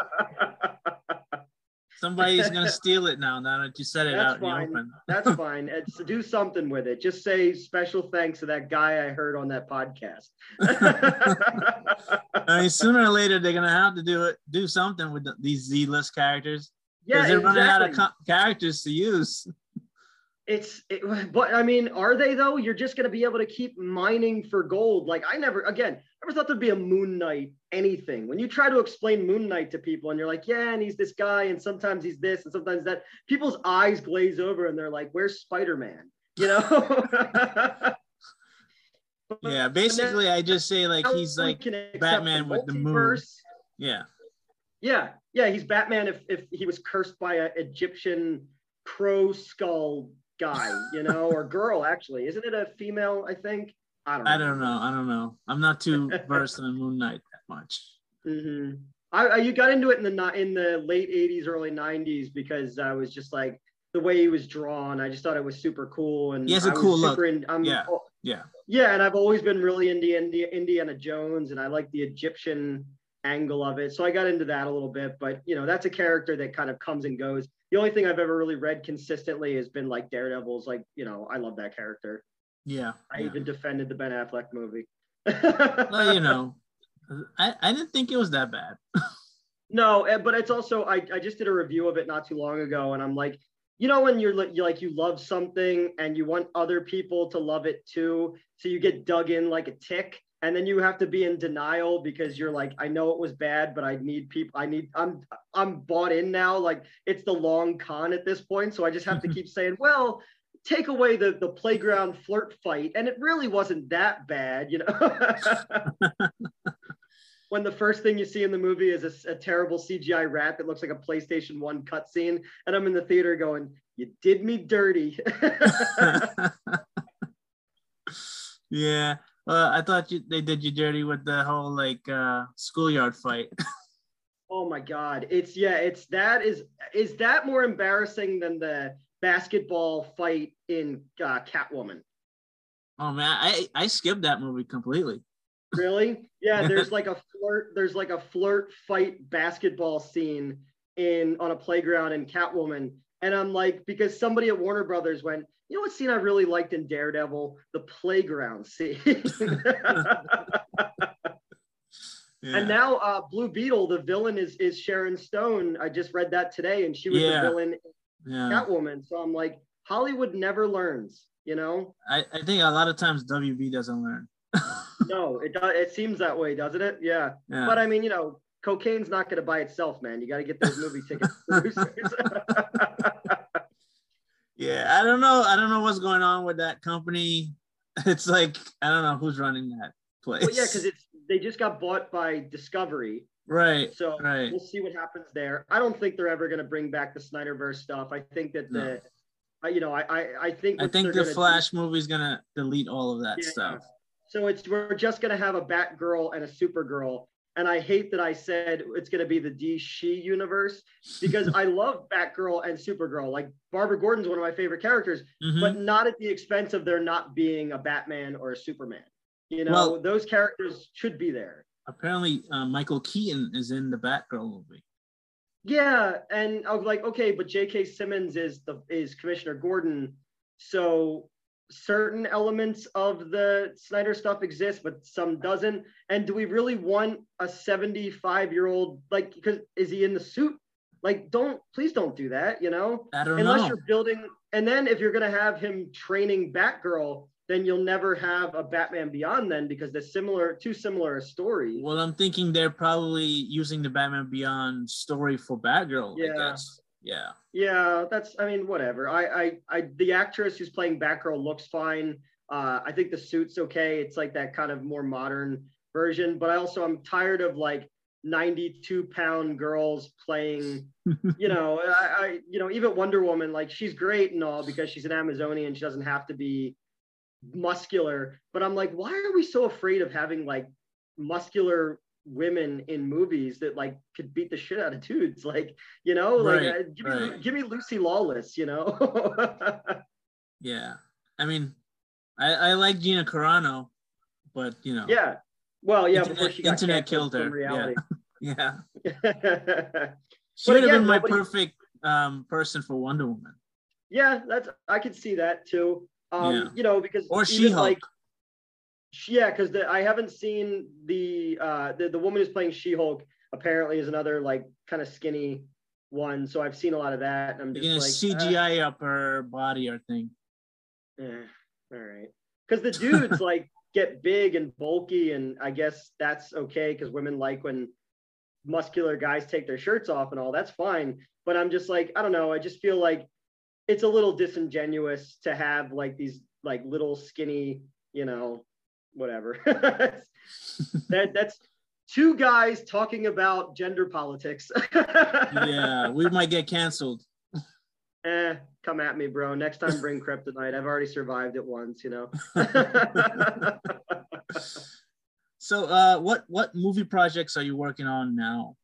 Somebody's gonna steal it now. Now that you said it That's out in the fine. open. That's fine. It's, do something with it. Just say special thanks to that guy I heard on that podcast. I mean, sooner or later they're gonna have to do it, do something with the, these Z-list characters because yeah, they're running out of co- characters to use. it's it, but I mean, are they though? You're just gonna be able to keep mining for gold. Like I never again never thought there'd be a Moon Knight anything. When you try to explain Moon Knight to people and you're like, yeah, and he's this guy, and sometimes he's this, and sometimes that, people's eyes glaze over and they're like, where's Spider-Man? You know? Yeah, basically, I just say like he's like Batman with the moon. yeah, Yeah, yeah, he's Batman if if he was cursed by an Egyptian crow skull guy, you know, or girl actually. Isn't it a female? I think. I don't know. I don't know. I don't know. I'm not too versed in Moon Knight that much. Mm-hmm. I, I you got into it in the in the late '80s, early '90s because I was just like the way he was drawn. I just thought it was super cool, and He has a I cool look. in- I'm, Yeah. Yeah, Yeah, and I've always been really into Indi- Indiana Jones, and I like the Egyptian angle of it. So I got into that a little bit, but you know, that's a character that kind of comes and goes. The only thing I've ever really read consistently has been like Daredevil's. Like, you know, I love that character. Yeah. I yeah. even defended the Ben Affleck movie. Well, you know, I, I didn't think it was that bad. No, but it's also I, I just did a review of it not too long ago, and I'm like, you know when you're, li- you like you love something and you want other people to love it too, so you get dug in like a tick, and then you have to be in denial because you're like, I know it was bad, but I need people. I need. I'm I'm bought in now. Like it's the long con at this point, so I just have to keep saying, well, take away the the playground flirt fight, and it really wasn't that bad, you know. when the first thing you see in the movie is a, a, terrible CGI rat that looks like a PlayStation 1 cutscene. And I'm in the theater going, You did me dirty. yeah. Well, I thought you, they did you dirty with the whole like uh, schoolyard fight. oh my God. It's, yeah, it's that is, is that more embarrassing than the basketball fight in uh, Catwoman? Oh man, I, I skipped that movie completely. Really? Yeah, there's like a flirt, there's like a flirt fight basketball scene in on a playground in Catwoman. And I'm like, because somebody at Warner Brothers went, you know what scene I really liked in Daredevil? The playground scene. yeah. And now uh, Blue Beetle, the villain is is Sharon Stone. I just read that today, and she was yeah. the villain yeah. Catwoman. So I'm like, Hollywood never learns, you know? I, I think a lot of times WB doesn't learn no, it does. It seems that way, doesn't it? Yeah. yeah. But I mean, you know, cocaine's not going to buy itself, man. You got to get those movie tickets. yeah, I don't know. I don't know what's going on with that company. It's like I don't know who's running that place. Well, yeah, because it's they just got bought by Discovery. Right. So right. we'll see what happens there. I don't think they're ever going to bring back the Snyderverse stuff. I think that the, no. you know, I I, I think I think the Flash do, movie is going to delete all of that yeah, stuff. So it's we're just gonna have a Batgirl and a Supergirl. And I hate that I said it's gonna be the DC universe because I love Batgirl and Supergirl. Like Barbara Gordon's one of my favorite characters, mm-hmm. but not at the expense of there not being a Batman or a Superman. You know, well, those characters should be there. Apparently, uh, Michael Keaton is in the Batgirl movie. Yeah, and I was like, okay, but J.K. Simmons is the is Commissioner Gordon, so certain elements of the Snyder stuff exist, but some doesn't. And do we really want a 75 year old like because is he in the suit? Like, don't please don't do that, you know? I don't Unless know. you're building and then if you're gonna have him training Batgirl, then you'll never have a Batman Beyond then because they're similar, too similar a story. Well, I'm thinking they're probably using the Batman Beyond story for Batgirl, yeah. I guess. Yeah. Yeah, that's. I mean, whatever. I, I, I. The actress who's playing Batgirl looks fine. Uh, I think the suit's okay. It's like that kind of more modern version. But I also I'm tired of like 92 pound girls playing. you know, I, I, you know, even Wonder Woman, like she's great and all because she's an Amazonian. She doesn't have to be muscular. But I'm like, why are we so afraid of having like muscular women in movies that like could beat the shit out of dudes like you know like right, uh, give, right. me, give me lucy lawless you know yeah i mean i i like gina carano but you know yeah well yeah internet, before she got internet killed her reality. yeah, yeah. she would have been my nobody... perfect um person for wonder woman yeah that's i could see that too um yeah. you know because or she like yeah, because I haven't seen the, uh, the the woman who's playing She-Hulk. Apparently, is another like kind of skinny one. So I've seen a lot of that. I'm just like CGI uh, up her body or thing. Yeah, all right. Because the dudes like get big and bulky, and I guess that's okay because women like when muscular guys take their shirts off and all. That's fine. But I'm just like I don't know. I just feel like it's a little disingenuous to have like these like little skinny, you know, whatever. that that's two guys talking about gender politics. yeah, we might get canceled. Eh, come at me, bro. Next time bring kryptonite. I've already survived it once, you know. so uh what what movie projects are you working on now?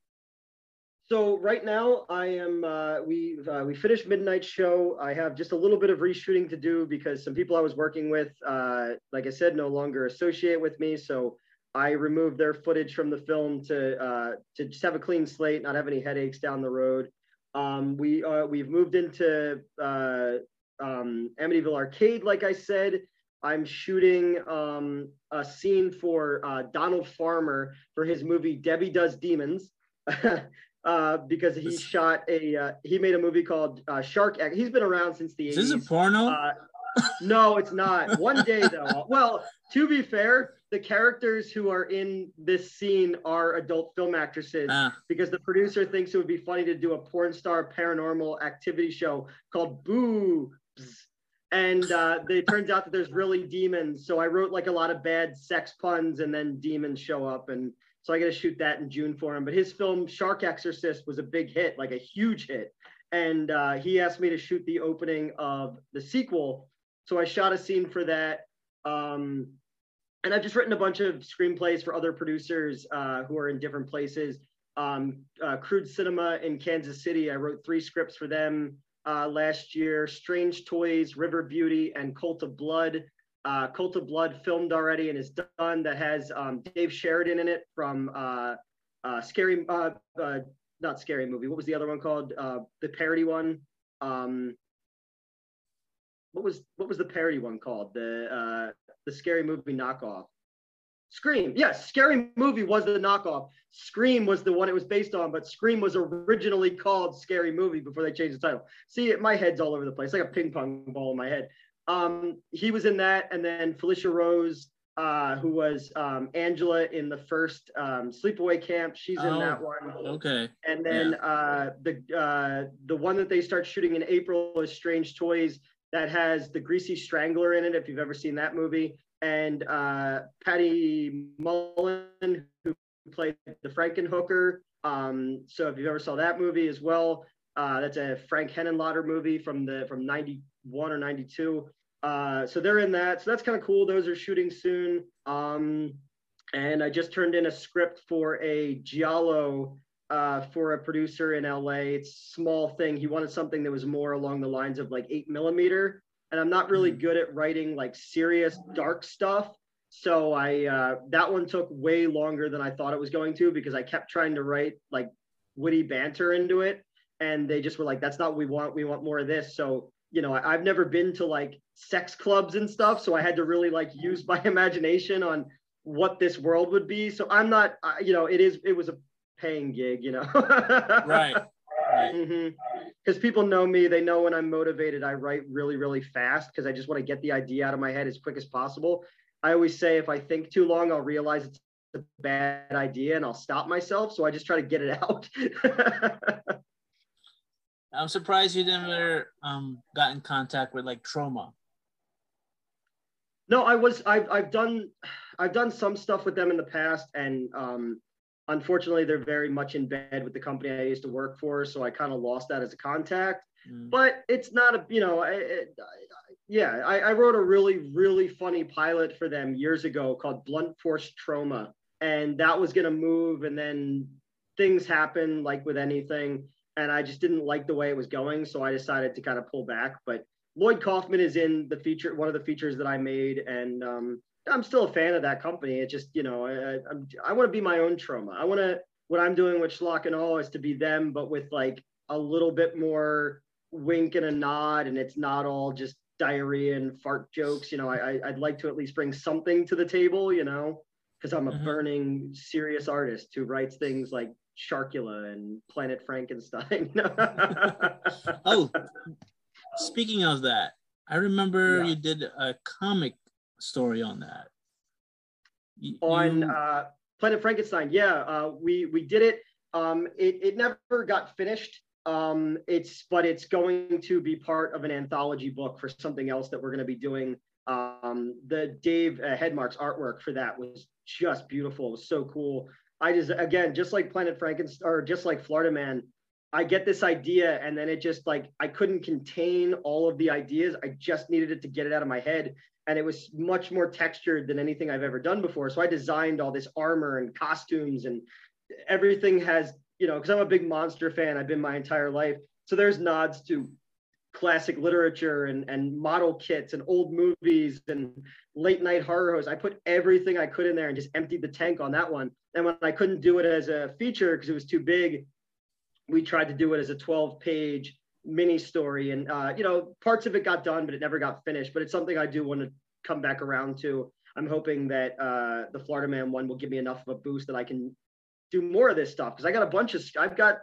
So right now I am uh, we uh, we finished midnight show. I have just a little bit of reshooting to do because some people I was working with, uh, like I said, no longer associate with me. So I removed their footage from the film to uh, to just have a clean slate, not have any headaches down the road. Um, we uh, we've moved into uh, um, Amityville Arcade, like I said. I'm shooting um, a scene for Donald Farmer for his movie Debbie Does Demons. uh, because he shot a uh, he made a movie called uh, Shark. He's been around since the Is 80s. this a porno? Uh, no, it's not. One day though. Well, to be fair, the characters who are in this scene are adult film actresses Ah, because the producer thinks it would be funny to do a porn star paranormal activity show called Boobs. And uh, it turns out that there's really demons. So I wrote like a lot of bad sex puns, and then demons show up, and so I got to shoot that in June for him. But his film Shark Exorcist was a big hit, like a huge hit, and uh, he asked me to shoot the opening of the sequel. So I shot a scene for that. Um, and I've just written a bunch of screenplays for other producers uh, who are in different places. Um, uh, Crude Cinema in Kansas City, I wrote three scripts for them uh, last year. Strange Toys, River Beauty, and Cult of Blood. Uh, Cult of Blood filmed already and is done. That has um, Dave Sheridan in it from uh, uh, Scary, uh, uh, not Scary Movie. What was the other one called? The parody one. Um, what was what was the parody one called? The the scary movie knockoff. Scream. Yes, Scary Movie was the knockoff. Scream was the one it was based on, but Scream was originally called Scary Movie before they changed the title. See, my head's all over the place, like a ping pong ball in my head. Um, he was in that, and then Felissa Rose, uh, who was um, Angela in the first um, Sleepaway Camp. She's in Oh, that one. okay. And then uh, the uh, the one that they start shooting in April is Strange Toys that has the Greasy Strangler in it. If you've ever seen that movie, and uh, Patty Mullen who played the Frankenhooker. Um, so if you ever saw that movie as well, uh, that's a Frank Henenlotter movie from the from '91 or '92. Uh, so they're in that. So that's kind of cool. Those are shooting soon. Um, and I just turned in a script for a Giallo uh, for a producer in LA. It's a small thing. He wanted something that was more along the lines of like eight millimeter. And I'm not really good at writing like serious dark stuff. So I uh, that one took way longer than I thought it was going to because I kept trying to write like witty banter into it, and they just were like, "That's not what we want. We want more of this." So you know, I, I've never been to like sex clubs and stuff, so I had to really like use my imagination on what this world would be. So I'm not, uh, you know, it is it was a paying gig, you know. Right. Right. Because people know me, they know when I'm motivated, I write really, really fast because I just want to get the idea out of my head as quick as possible. I always say if I think too long, I'll realize it's a bad idea and I'll stop myself. So I just try to get it out. I'm surprised you never um got in contact with like Troma. no, I was I've I've done I've done some stuff with them in the past and um unfortunately they're very much in bed with the company I used to work for. So I kind of lost that as a contact. Mm. but it's not a you know I, it, I, yeah I, I wrote a really really funny pilot for them years ago called blunt force trauma and that was going to move and then things happen like with anything and i just didn't like the way it was going so i decided to kind of pull back but lloyd kaufman is in the feature one of the features that i made and um, i'm still a fan of that company it just you know i, I'm, I want to be my own Troma i want to what i'm doing with schlock and awe is to be them but with like a little bit more wink and a nod and it's not all just diarrhea and fart jokes you know I, I i'd like to at least bring something to the table you know because i'm a Mhm. burning serious artist who writes things like sharkula and planet frankenstein Oh, speaking of that, I remember Yeah. you did a comic story on that. You- on uh, Planet Frankenstein. Yeah, uh, we we did it. Um, it it never got finished. Um, it's but it's going to be part of an anthology book for something else that we're going to be doing. Um, the Dave uh, Headmark's artwork for that was just beautiful. It was so cool. I just again just like Planet Frankenstein or just like Florida Man. I get this idea and then it just like I couldn't contain all of the ideas. I just needed it to get it out of my head and it was much more textured than anything I've ever done before. So I designed all this armor and costumes and everything has, you know, because I'm a big monster fan. I've been my entire life. So there's nods to classic literature and, and model kits and old movies and late night horror hosts. I put everything I could in there and just emptied the tank on that one. And when I couldn't do it as a feature because it was too big, we tried to do it as a 12 page mini story and uh, you know parts of it got done but it never got finished but it's something i do want to come back around to i'm hoping that uh, the florida man one will give me enough of a boost that i can do more of this stuff because i got a bunch of i've got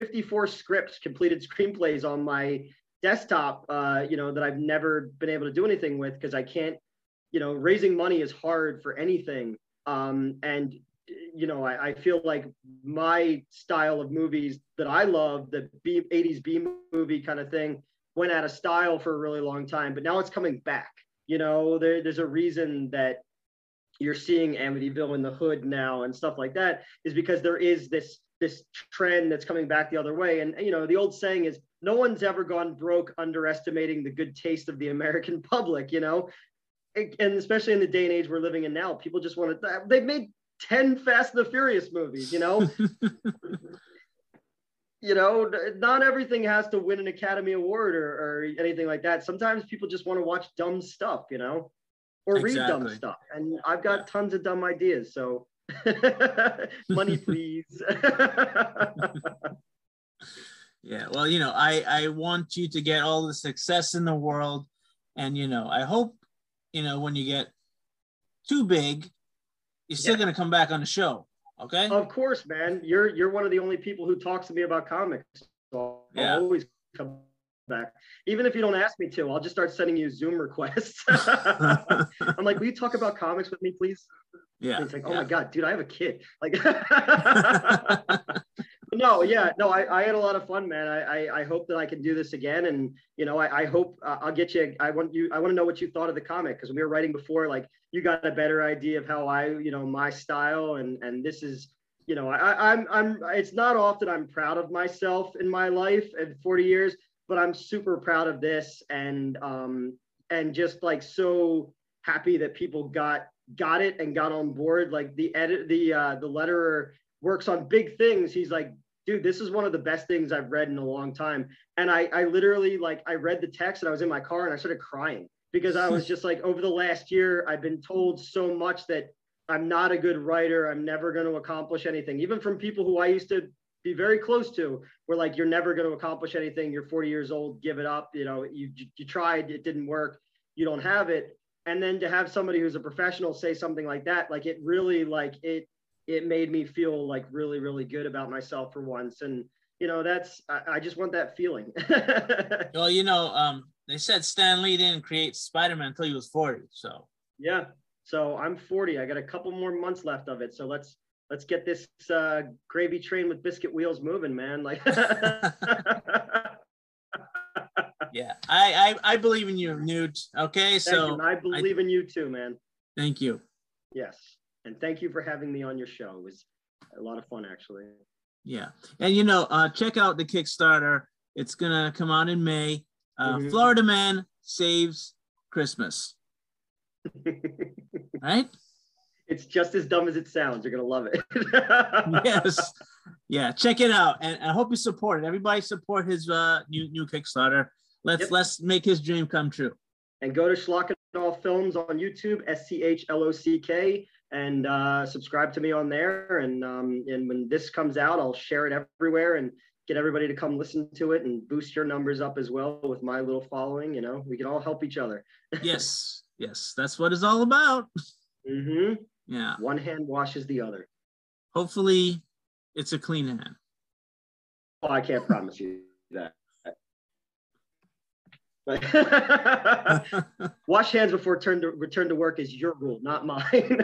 54 scripts, completed screenplays on my desktop, uh, you know, that I've never been able to do anything with because I can't, you know, raising money is hard for anything. Um, and, you know, I, I, feel like my style of movies that I love, the B, 80s B movie kind of thing, went out of style for a really long time, but now it's coming back. You know, there, there's a reason that you're seeing Amityville in the hood now and stuff like that is because there is this this trend that's coming back the other way. And you know, the old saying is no one's ever gone broke underestimating the good taste of the American public, you know. And especially in the day and age we're living in now, people just want to they've made 10 Fast and the Furious movies, you know. you know, not everything has to win an Academy Award or, or anything like that. Sometimes people just want to watch dumb stuff, you know, or exactly. read dumb stuff. And I've got yeah. tons of dumb ideas. So Money, please. yeah, well, you know, I I want you to get all the success in the world, and you know, I hope, you know, when you get too big, you're still yeah. gonna come back on the show. Okay. Of course, man. You're you're one of the only people who talks to me about comics. So I'll yeah. always come back. Even if you don't ask me to, I'll just start sending you Zoom requests. I'm like, will you talk about comics with me, please? Yeah. And it's like, oh my God, dude, I have a kid. Like, no, yeah, no, I, I had a lot of fun, man. I, I, I hope that I can do this again. And, you know, I, I hope uh, I'll get you, I want you, I want to know what you thought of the comic. Cause we were writing before, like you got a better idea of how I, you know, my style and, and this is, you know, I, I'm, I'm, it's not often I'm proud of myself in my life at 40 years, but I'm super proud of this. And, um, and just like so happy that people got got it and got on board. Like the edit, the uh, the letterer works on big things. He's like, dude, this is one of the best things I've read in a long time. And I, I literally like, I read the text and I was in my car and I started crying because I was just like, over the last year, I've been told so much that I'm not a good writer. I'm never going to accomplish anything. Even from people who I used to be very close to, were like, you're never going to accomplish anything. You're 40 years old. Give it up. You know, you you tried, it didn't work. You don't have it and then to have somebody who's a professional say something like that like it really like it it made me feel like really really good about myself for once and you know that's i, I just want that feeling well you know um they said stan lee didn't create spider-man until he was 40 so yeah so i'm 40 i got a couple more months left of it so let's let's get this uh gravy train with biscuit wheels moving man like yeah, I, I I believe in you, Newt. Okay, so you. I believe I, in you too, man. Thank you. Yes, and thank you for having me on your show. It was a lot of fun, actually. Yeah, and you know, uh, check out the Kickstarter. It's gonna come out in May. Uh, mm-hmm. Florida Man saves Christmas. right? It's just as dumb as it sounds. You're gonna love it. yes. Yeah, check it out, and I hope you support it. Everybody support his uh, new new Kickstarter. Let's yep. let's make his dream come true. And go to Schlock and Awe Films on YouTube, S C H L O C K, and uh, subscribe to me on there. And um, and when this comes out, I'll share it everywhere and get everybody to come listen to it and boost your numbers up as well with my little following. You know, we can all help each other. yes, yes, that's what it's all about. Mm-hmm. Yeah. One hand washes the other. Hopefully, it's a clean hand. Oh, I can't promise you that. Wash hands before turn to return to work is your rule, not mine.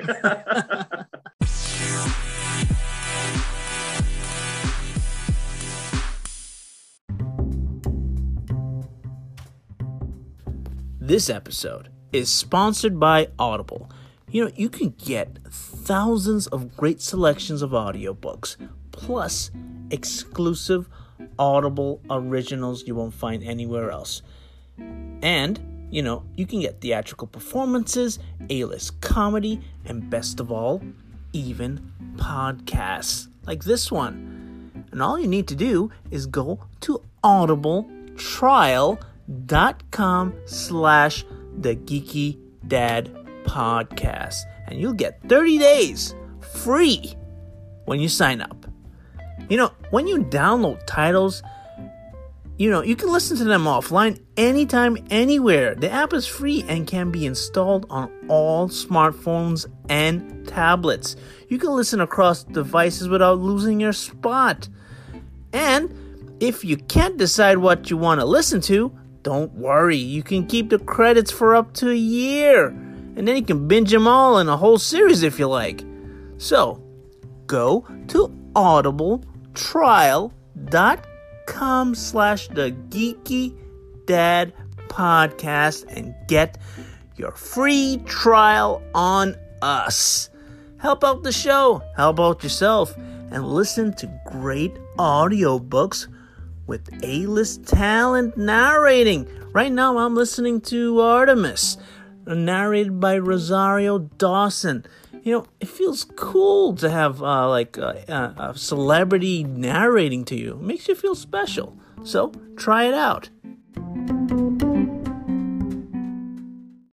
this episode is sponsored by Audible. You know, you can get thousands of great selections of audiobooks, plus exclusive Audible originals you won't find anywhere else. And, you know, you can get theatrical performances, A list comedy, and best of all, even podcasts like this one. And all you need to do is go to audibletrial.com slash the geeky dad podcast and you'll get 30 days free when you sign up. You know, when you download titles, you know, you can listen to them offline anytime, anywhere. The app is free and can be installed on all smartphones and tablets. You can listen across devices without losing your spot. And if you can't decide what you want to listen to, don't worry, you can keep the credits for up to a year. And then you can binge them all in a whole series if you like. So, go to audibletrial.com slash the geeky dad podcast and get your free trial on us. Help out the show, help out yourself, and listen to great audiobooks with A list talent narrating. Right now, I'm listening to Artemis, narrated by Rosario Dawson. You know, it feels cool to have uh, like a, a celebrity narrating to you. It makes you feel special. So try it out.